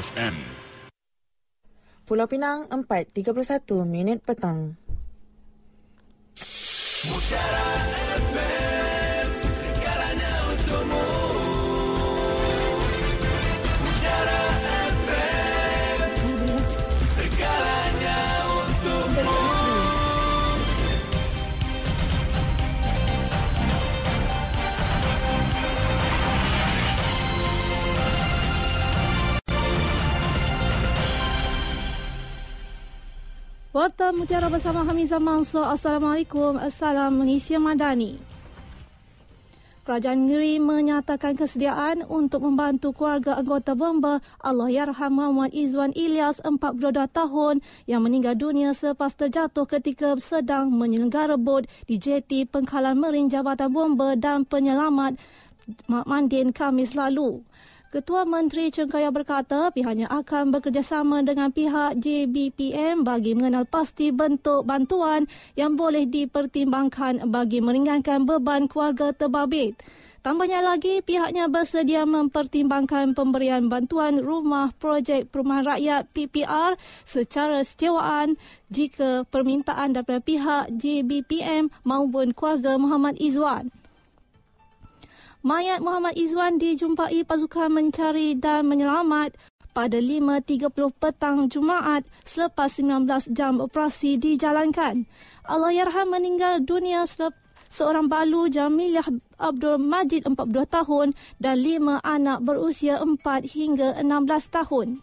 FM. Pulau Pinang 4.31 minit petang. Warta Mutiara bersama Hamizah Mansur. Assalamualaikum. Assalam Malaysia Madani. Kerajaan Negeri menyatakan kesediaan untuk membantu keluarga anggota bomba Allahyarham Muhammad Izwan Ilyas 42 tahun yang meninggal dunia selepas terjatuh ketika sedang menyelenggara bot di jeti Pengkalan Merin Jabatan Bomba dan Penyelamat Mandin Kamis lalu. Ketua Menteri Cengkaya berkata pihaknya akan bekerjasama dengan pihak JBPM bagi mengenal pasti bentuk bantuan yang boleh dipertimbangkan bagi meringankan beban keluarga terbabit. Tambahnya lagi, pihaknya bersedia mempertimbangkan pemberian bantuan rumah projek perumahan rakyat PPR secara setiawaan jika permintaan daripada pihak JBPM maupun keluarga Muhammad Izwan. Mayat Muhammad Izwan dijumpai pasukan mencari dan menyelamat pada 5.30 petang Jumaat selepas 19 jam operasi dijalankan. Allahyarham meninggal dunia selepas seorang balu Jamilah Abdul Majid 42 tahun dan lima anak berusia 4 hingga 16 tahun.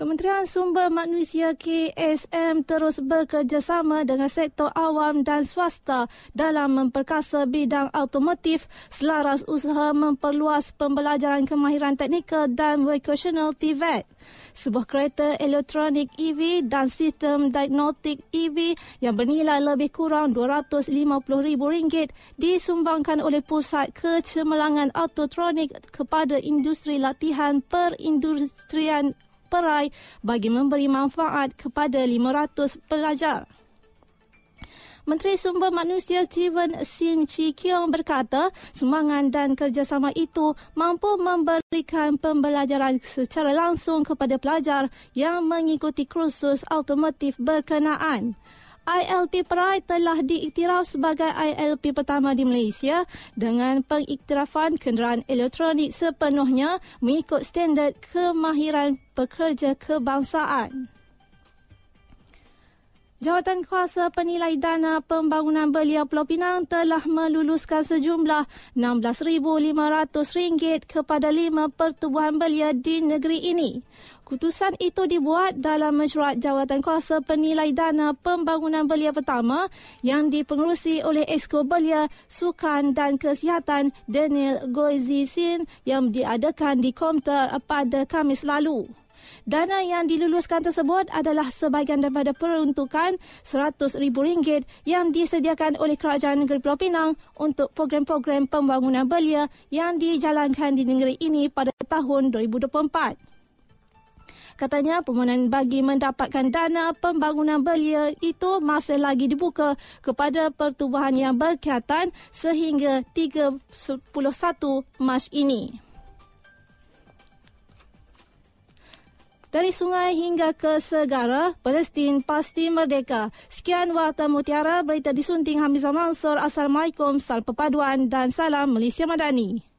Kementerian Sumber Manusia KSM terus bekerjasama dengan sektor awam dan swasta dalam memperkasa bidang automotif selaras usaha memperluas pembelajaran kemahiran teknikal dan vocational TVET. Sebuah kereta elektronik EV dan sistem diagnostik EV yang bernilai lebih kurang RM250,000 disumbangkan oleh Pusat Kecemerlangan Autotronik kepada industri latihan perindustrian perai bagi memberi manfaat kepada 500 pelajar. Menteri Sumber Manusia Steven Sim Chi Kiong berkata, sumbangan dan kerjasama itu mampu memberikan pembelajaran secara langsung kepada pelajar yang mengikuti kursus automotif berkenaan. ILP Perai telah diiktiraf sebagai ILP pertama di Malaysia dengan pengiktirafan kenderaan elektronik sepenuhnya mengikut standard kemahiran pekerja kebangsaan. Jawatan Kuasa Penilai Dana Pembangunan Belia Pulau Pinang telah meluluskan sejumlah RM16,500 kepada lima pertubuhan belia di negeri ini. Keputusan itu dibuat dalam mesyuarat Jawatan Kuasa Penilai Dana Pembangunan Belia Pertama yang dipengerusi oleh Esko Belia Sukan dan Kesihatan Daniel Goizisin yang diadakan di Komter pada Kamis lalu. Dana yang diluluskan tersebut adalah sebahagian daripada peruntukan RM100,000 yang disediakan oleh Kerajaan Negeri Pulau Pinang untuk program-program pembangunan belia yang dijalankan di negeri ini pada tahun 2024. Katanya permohonan bagi mendapatkan dana pembangunan belia itu masih lagi dibuka kepada pertubuhan yang berkaitan sehingga 31 Mac ini. Dari sungai hingga ke segara, Palestin pasti merdeka. Sekian Warta Mutiara, berita disunting Hamizah Mansur. Assalamualaikum, salam perpaduan dan salam Malaysia Madani.